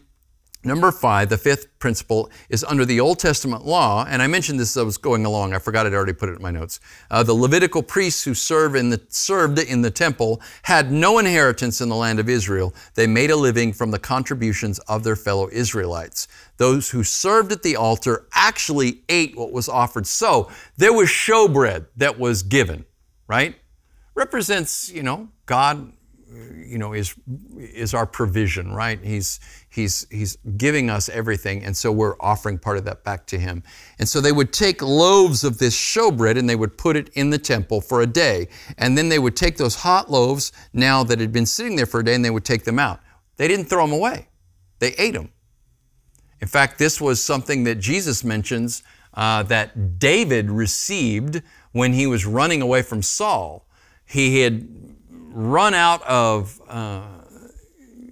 Number five, the fifth principle is under the Old Testament law, and I mentioned this as I was going along. I forgot I'd already put it in my notes. Uh, the Levitical priests who served in, the, served in the temple had no inheritance in the land of Israel. They made a living from the contributions of their fellow Israelites. Those who served at the altar actually ate what was offered. So there was showbread that was given, right? Represents, you know, God you know, is, is our provision, right? He's, he's, he's giving us everything, and so we're offering part of that back to Him. And so they would take loaves of this showbread and they would put it in the temple for a day. And then they would take those hot loaves, now that had been sitting there for a day, and they would take them out. They didn't throw them away, they ate them. In fact, this was something that Jesus mentions uh, that David received when he was running away from Saul. He had run out of uh,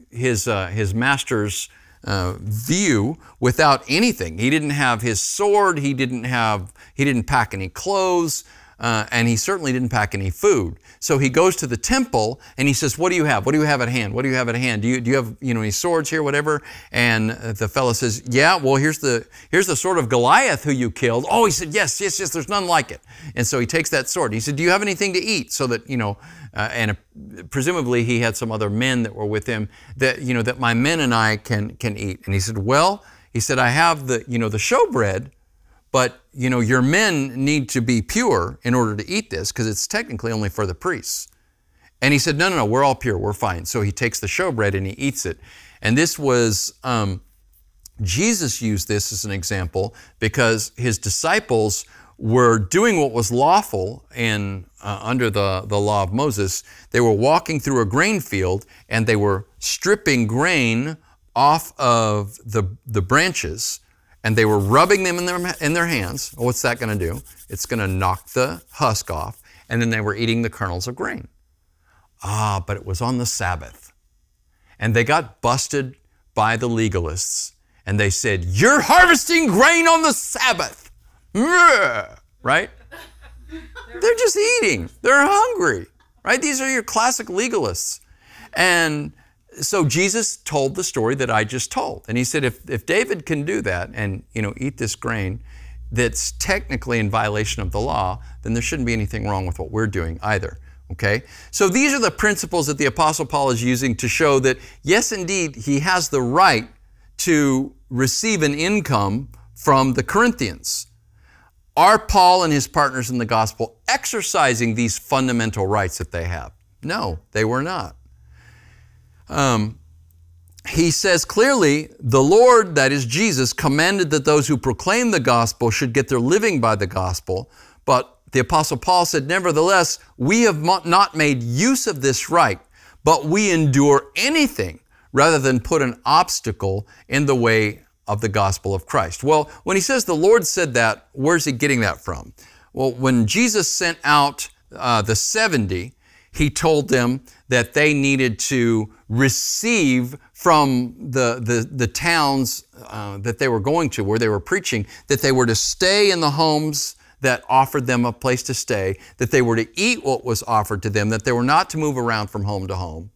his, uh, his master's uh, view without anything. He didn't have his sword, he didn't have, he didn't pack any clothes, uh, and he certainly didn't pack any food. So he goes to the temple and he says, "What do you have? What do you have at hand? What do you have at hand? Do you, do you have you know any swords here, whatever?" And the fellow says, "Yeah, well here's the here's the sword of Goliath who you killed." Oh, he said, "Yes, yes, yes. There's none like it." And so he takes that sword. He said, "Do you have anything to eat?" So that you know, uh, and uh, presumably he had some other men that were with him that you know that my men and I can can eat. And he said, "Well," he said, "I have the you know the showbread." But, you know, your men need to be pure in order to eat this because it's technically only for the priests. And he said, no, no, no, we're all pure, we're fine. So he takes the showbread and he eats it. And this was, um, Jesus used this as an example because his disciples were doing what was lawful in uh, under the, the law of Moses. They were walking through a grain field and they were stripping grain off of the, the branches and they were rubbing them in their, in their hands. what's that going to do? It's going to knock the husk off, and then they were eating the kernels of grain. Ah, but it was on the Sabbath. And they got busted by the legalists, and they said, You're harvesting grain on the Sabbath. Right? They're just eating, they're hungry, right? These are your classic legalists. And so Jesus told the story that I just told. And he said, if, if David can do that and, you know, eat this grain that's technically in violation of the law, then there shouldn't be anything wrong with what we're doing either. Okay? So these are the principles that the Apostle Paul is using to show that, yes, indeed, he has the right to receive an income from the Corinthians. Are Paul and his partners in the gospel exercising these fundamental rights that they have? No, they were not. Um, he says clearly, the Lord, that is Jesus, commanded that those who proclaim the gospel should get their living by the gospel. But the Apostle Paul said, Nevertheless, we have not made use of this right, but we endure anything rather than put an obstacle in the way of the gospel of Christ. Well, when he says the Lord said that, where's he getting that from? Well, when Jesus sent out uh, the 70, he told them that they needed to receive from the, the, the towns uh, that they were going to, where they were preaching, that they were to stay in the homes that offered them a place to stay, that they were to eat what was offered to them, that they were not to move around from home to home,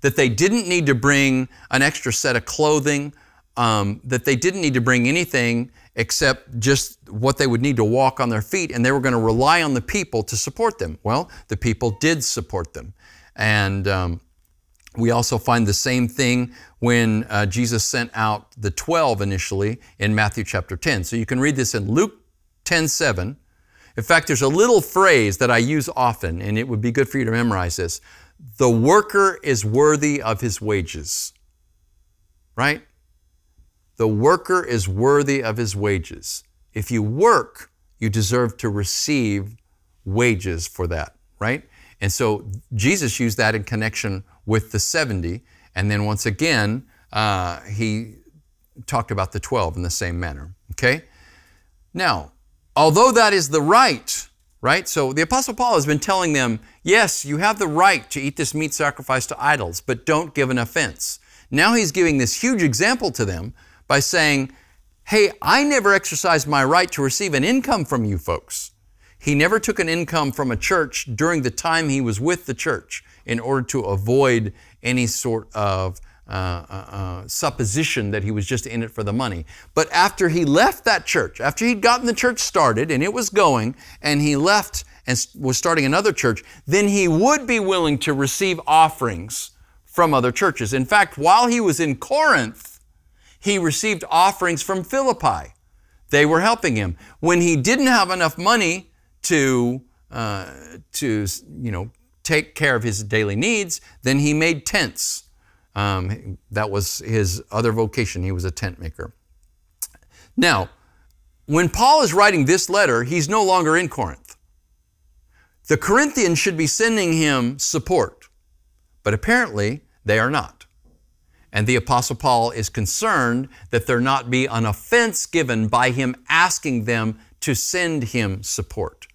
that they didn't need to bring an extra set of clothing, um, that they didn't need to bring anything except just what they would need to walk on their feet, and they were going to rely on the people to support them. Well, the people did support them. And um, we also find the same thing when uh, Jesus sent out the 12 initially in Matthew chapter 10. So you can read this in Luke 10 7. In fact, there's a little phrase that I use often, and it would be good for you to memorize this. The worker is worthy of his wages. Right? The worker is worthy of his wages. If you work, you deserve to receive wages for that, right? And so Jesus used that in connection with the 70. And then once again, uh, he talked about the 12 in the same manner. Okay? Now, although that is the right, right? So the Apostle Paul has been telling them, yes, you have the right to eat this meat sacrificed to idols, but don't give an offense. Now he's giving this huge example to them by saying, hey, I never exercised my right to receive an income from you folks. He never took an income from a church during the time he was with the church in order to avoid any sort of uh, uh, uh, supposition that he was just in it for the money. But after he left that church, after he'd gotten the church started and it was going, and he left and was starting another church, then he would be willing to receive offerings from other churches. In fact, while he was in Corinth, he received offerings from Philippi. They were helping him. When he didn't have enough money to, uh, to you know, take care of his daily needs, then he made tents. Um, that was his other vocation. He was a tent maker. Now, when Paul is writing this letter, he's no longer in Corinth. The Corinthians should be sending him support, but apparently they are not. And the Apostle Paul is concerned that there not be an offense given by him asking them to send him support.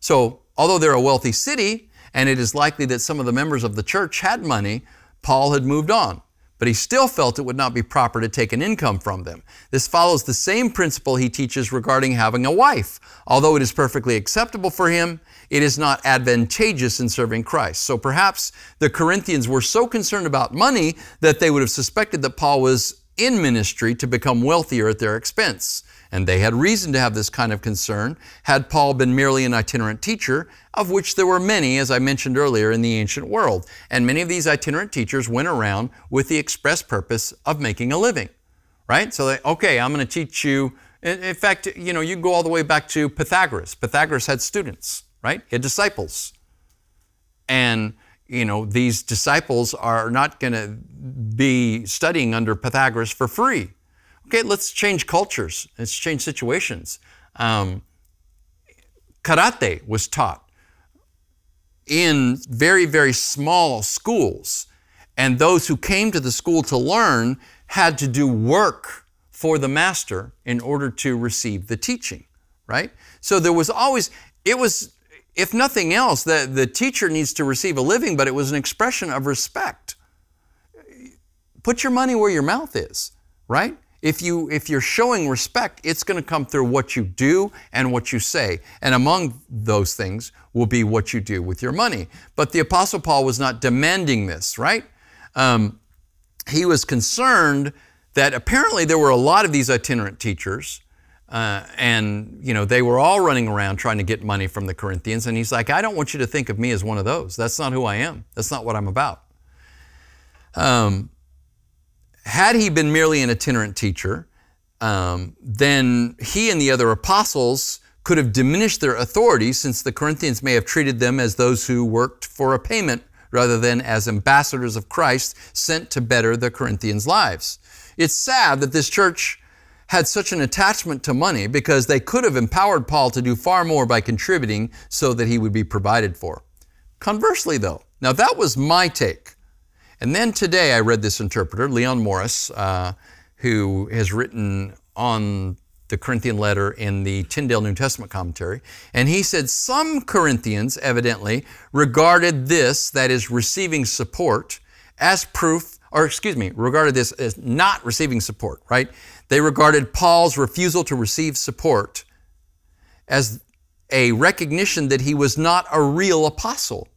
So, although they're a wealthy city, and it is likely that some of the members of the church had money, Paul had moved on. But he still felt it would not be proper to take an income from them. This follows the same principle he teaches regarding having a wife. Although it is perfectly acceptable for him, it is not advantageous in serving Christ. So perhaps the Corinthians were so concerned about money that they would have suspected that Paul was in ministry to become wealthier at their expense. And they had reason to have this kind of concern had Paul been merely an itinerant teacher, of which there were many, as I mentioned earlier, in the ancient world. And many of these itinerant teachers went around with the express purpose of making a living, right? So, they, okay, I'm going to teach you. In fact, you know, you go all the way back to Pythagoras. Pythagoras had students, right? He had disciples. And, you know, these disciples are not going to be studying under Pythagoras for free Okay, let's change cultures. Let's change situations. Um, karate was taught in very, very small schools. And those who came to the school to learn had to do work for the master in order to receive the teaching, right? So there was always, it was, if nothing else, the, the teacher needs to receive a living, but it was an expression of respect. Put your money where your mouth is, right? If, you, if you're showing respect, it's going to come through what you do and what you say. And among those things will be what you do with your money. But the Apostle Paul was not demanding this, right? Um, he was concerned that apparently there were a lot of these itinerant teachers. Uh, and you know they were all running around trying to get money from the corinthians and he's like i don't want you to think of me as one of those that's not who i am that's not what i'm about um, had he been merely an itinerant teacher, um, then he and the other apostles could have diminished their authority since the Corinthians may have treated them as those who worked for a payment rather than as ambassadors of Christ sent to better the Corinthians' lives. It's sad that this church had such an attachment to money because they could have empowered Paul to do far more by contributing so that he would be provided for. Conversely, though, now that was my take. And then today I read this interpreter, Leon Morris, uh, who has written on the Corinthian letter in the Tyndale New Testament commentary. And he said some Corinthians evidently regarded this, that is, receiving support, as proof, or excuse me, regarded this as not receiving support, right? They regarded Paul's refusal to receive support as a recognition that he was not a real apostle.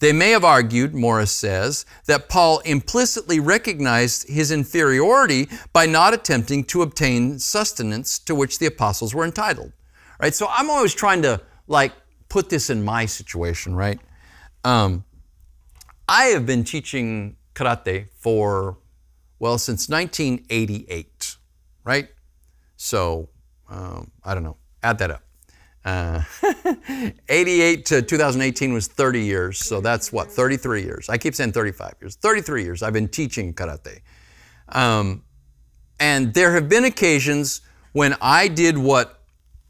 They may have argued, Morris says, that Paul implicitly recognized his inferiority by not attempting to obtain sustenance to which the apostles were entitled. Right? So I'm always trying to like put this in my situation, right? Um, I have been teaching karate for, well, since 1988, right? So, um, I don't know, add that up. Uh, 88 to 2018 was 30 years, so that's what, 33 years. I keep saying 35 years. 33 years I've been teaching karate. Um, and there have been occasions when I did what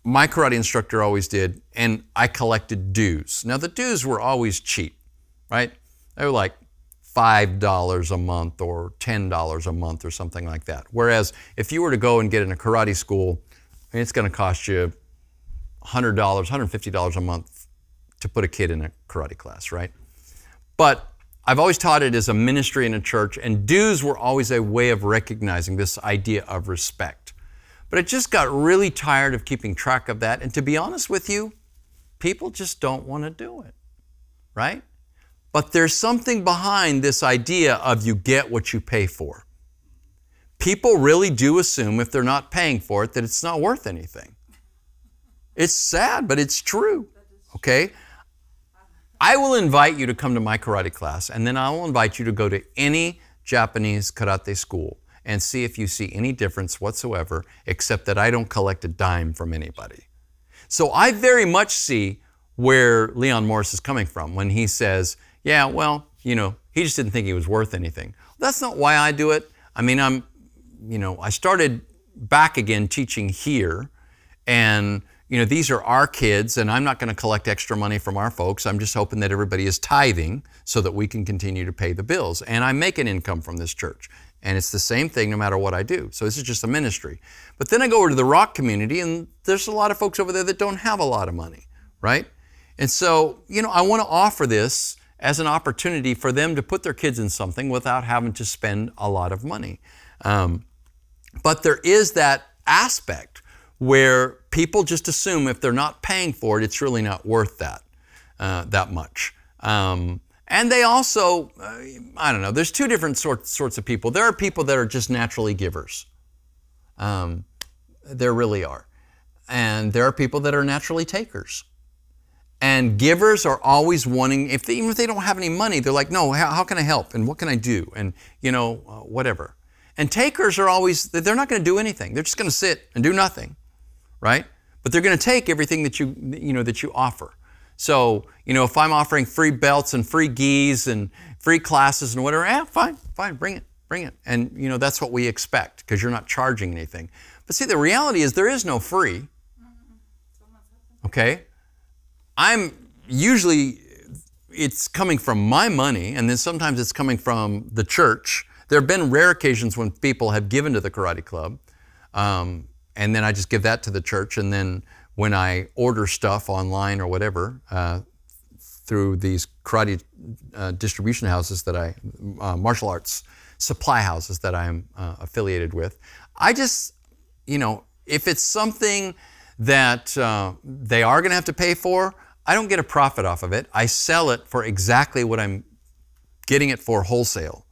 my karate instructor always did, and I collected dues. Now, the dues were always cheap, right? They were like $5 a month or $10 a month or something like that. Whereas if you were to go and get in a karate school, it's going to cost you $100, $150 a month to put a kid in a karate class, right? But I've always taught it as a ministry in a church, and dues were always a way of recognizing this idea of respect. But I just got really tired of keeping track of that, and to be honest with you, people just don't want to do it, right? But there's something behind this idea of you get what you pay for. People really do assume if they're not paying for it that it's not worth anything. It's sad, but it's true. Okay? I will invite you to come to my karate class, and then I will invite you to go to any Japanese karate school and see if you see any difference whatsoever, except that I don't collect a dime from anybody. So I very much see where Leon Morris is coming from when he says, yeah, well, you know, he just didn't think he was worth anything. That's not why I do it. I mean, I'm, you know, I started back again teaching here, and you know, these are our kids, and I'm not going to collect extra money from our folks. I'm just hoping that everybody is tithing so that we can continue to pay the bills. And I make an income from this church. And it's the same thing no matter what I do. So this is just a ministry. But then I go over to the rock community, and there's a lot of folks over there that don't have a lot of money, right? And so, you know, I want to offer this as an opportunity for them to put their kids in something without having to spend a lot of money. Um, but there is that aspect where people just assume if they're not paying for it, it's really not worth that uh, that much. Um, and they also, uh, I don't know, there's two different sorts, sorts of people. There are people that are just naturally givers. Um, there really are. And there are people that are naturally takers. And givers are always wanting, if they, even if they don't have any money, they're like, no, how, how can I help? And what can I do? And, you know, uh, whatever. And takers are always, they're not going to do anything. They're just going to sit and do nothing right? But they're going to take everything that you, you know, that you offer. So, you know, if I'm offering free belts and free gis and free classes and whatever, eh, fine, fine, bring it, bring it. And, you know, that's what we expect because you're not charging anything. But see, the reality is there is no free. Okay? I'm usually it's coming from my money, and then sometimes it's coming from the church. There have been rare occasions when people have given to the karate club, um, and then I just give that to the church. And then when I order stuff online or whatever uh, through these karate uh, distribution houses that I, uh, martial arts supply houses that I'm uh, affiliated with, I just, you know, if it's something that uh, they are going to have to pay for, I don't get a profit off of it. I sell it for exactly what I'm getting it for wholesale.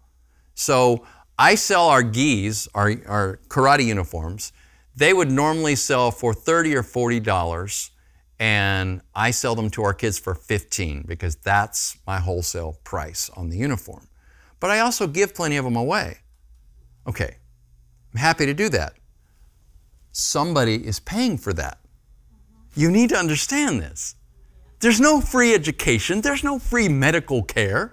So I sell our gis, our, our karate uniforms. They would normally sell for 30 or 40 dollars and I sell them to our kids for 15 because that's my wholesale price on the uniform. But I also give plenty of them away. Okay, I'm happy to do that. Somebody is paying for that. You need to understand this. There's no free education, there's no free medical care.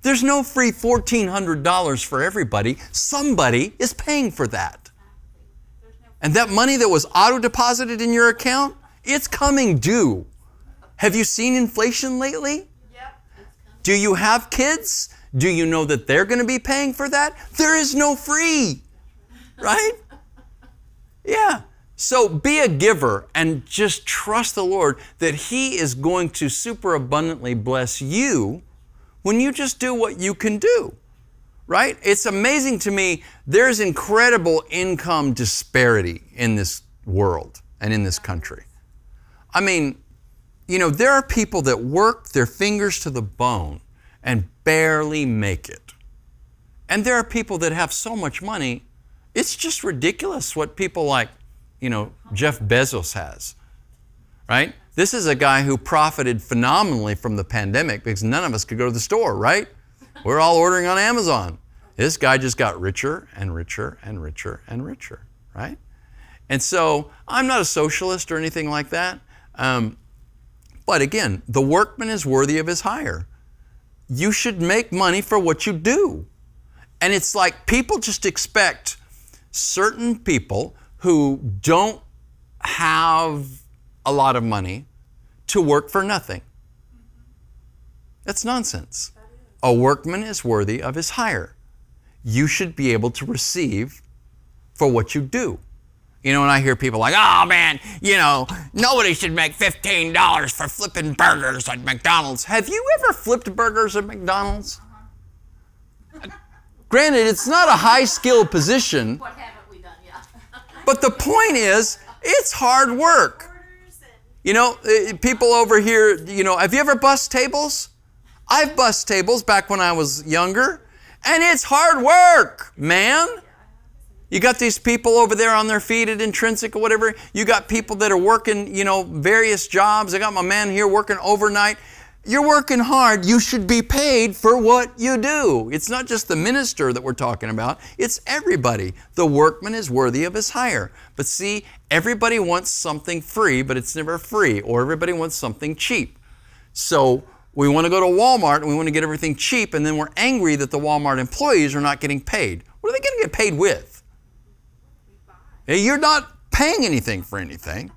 There's no free $1,400 for everybody. Somebody is paying for that. And that money that was auto deposited in your account, it's coming due. Have you seen inflation lately? Yep. Do you have kids? Do you know that they're going to be paying for that? There is no free, right? Yeah. So be a giver and just trust the Lord that He is going to super abundantly bless you when you just do what you can do, right? It's amazing to me. There's incredible income disparity in this world and in this country. I mean, you know, there are people that work their fingers to the bone and barely make it. And there are people that have so much money, it's just ridiculous what people like, you know, Jeff Bezos has, right? This is a guy who profited phenomenally from the pandemic because none of us could go to the store, right? We're all ordering on Amazon. This guy just got richer and richer and richer and richer, right? And so I'm not a socialist or anything like that. Um, but again, the workman is worthy of his hire you should make money for what you do. And it's like people just expect certain people who don't have a lot of money to work for nothing. That's nonsense. A workman is worthy of his hire. You should be able to receive for what you do. You know, when I hear people like, oh man, you know, nobody should make $15 for flipping burgers at McDonald's. Have you ever flipped burgers at McDonald's? Granted, it's not a high skill position. What haven't we done? Yeah. but the point is, it's hard work. You know, eh, people over here, you know, have you ever bust tables? I've bust tables back when I was younger, and it's hard work, man. You got these people over there on their feet at Intrinsic or whatever. You got people that are working, you know, various jobs. I got my man here working overnight. You're working hard. You should be paid for what you do. It's not just the minister that we're talking about, it's everybody. The workman is worthy of his hire. But see, everybody wants something free, but it's never free, or everybody wants something cheap. So we want to go to Walmart and we want to get everything cheap, and then we're angry that the Walmart employees are not getting paid. What are they going to get paid with? You're not paying anything for anything,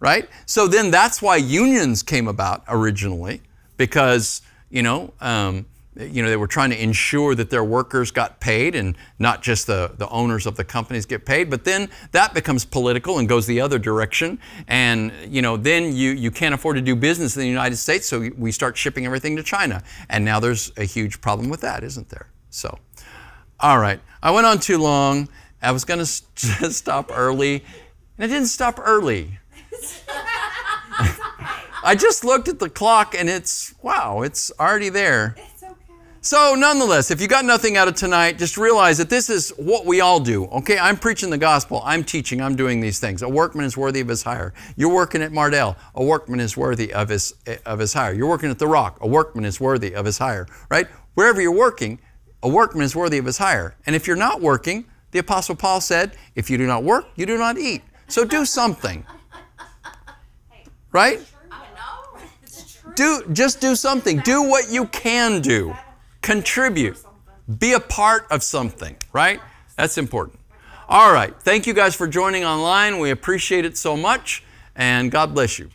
right? So then that's why unions came about originally, because you know, um, you know, they were trying to ensure that their workers got paid and not just the, the owners of the companies get paid. But then that becomes political and goes the other direction. And, you know, then you, you can't afford to do business in the United States, so we start shipping everything to China. And now there's a huge problem with that, isn't there? So, all right. I went on too long. I was going to stop early, and I didn't stop early. I just looked at the clock and it's, wow, it's already there. So, nonetheless, if you got nothing out of tonight, just realize that this is what we all do. Okay, I'm preaching the gospel, I'm teaching, I'm doing these things. A workman is worthy of his hire. You're working at Mardell, a workman is worthy of his, of his hire. You're working at The Rock, a workman is worthy of his hire, right? Wherever you're working, a workman is worthy of his hire. And if you're not working, the Apostle Paul said, If you do not work, you do not eat. So do something. Right? Do just do something. Do what you can do. Contribute. Be a part of something, right? That's important. All right. Thank you guys for joining online. We appreciate it so much, and God bless you.